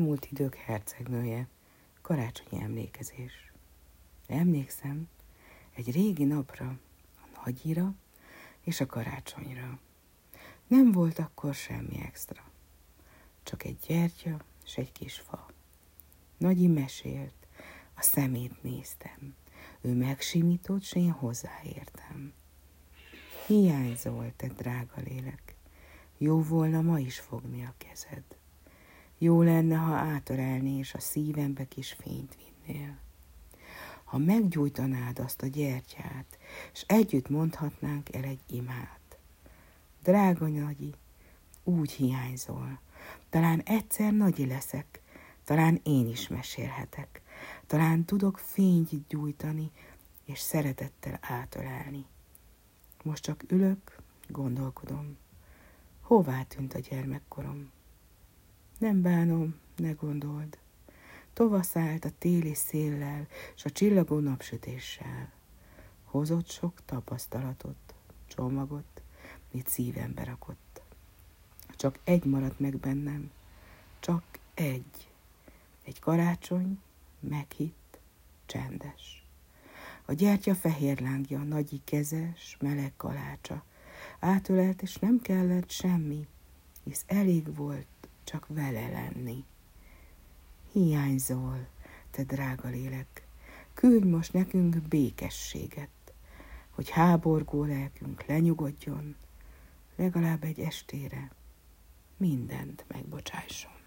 elmúlt idők hercegnője, karácsonyi emlékezés. Emlékszem egy régi napra, a nagyira és a karácsonyra. Nem volt akkor semmi extra. Csak egy gyertya és egy kis fa. Nagyi mesélt, a szemét néztem. Ő megsimított, s én hozzáértem. Hiányzol, te drága lélek. Jó volna ma is fogni a kezed. Jó lenne, ha átörelni, és a szívembe kis fényt vinnél. Ha meggyújtanád azt a gyertyát, és együtt mondhatnánk el egy imát. Drága nagyi, úgy hiányzol. Talán egyszer nagyi leszek, talán én is mesélhetek. Talán tudok fényt gyújtani, és szeretettel átölelni. Most csak ülök, gondolkodom. Hová tűnt a gyermekkorom? Nem bánom, ne gondold. Tovaszállt a téli széllel, s a csillagó napsütéssel. Hozott sok tapasztalatot, csomagot, mit szívembe rakott. Csak egy maradt meg bennem, csak egy. Egy karácsony, meghitt, csendes. A gyertya fehér lángja, nagyi kezes, meleg kalácsa. Átölelt, és nem kellett semmi, hisz elég volt csak vele lenni. Hiányzol, te drága lélek, küldj most nekünk békességet, hogy háborgó lelkünk lenyugodjon, legalább egy estére mindent megbocsásson.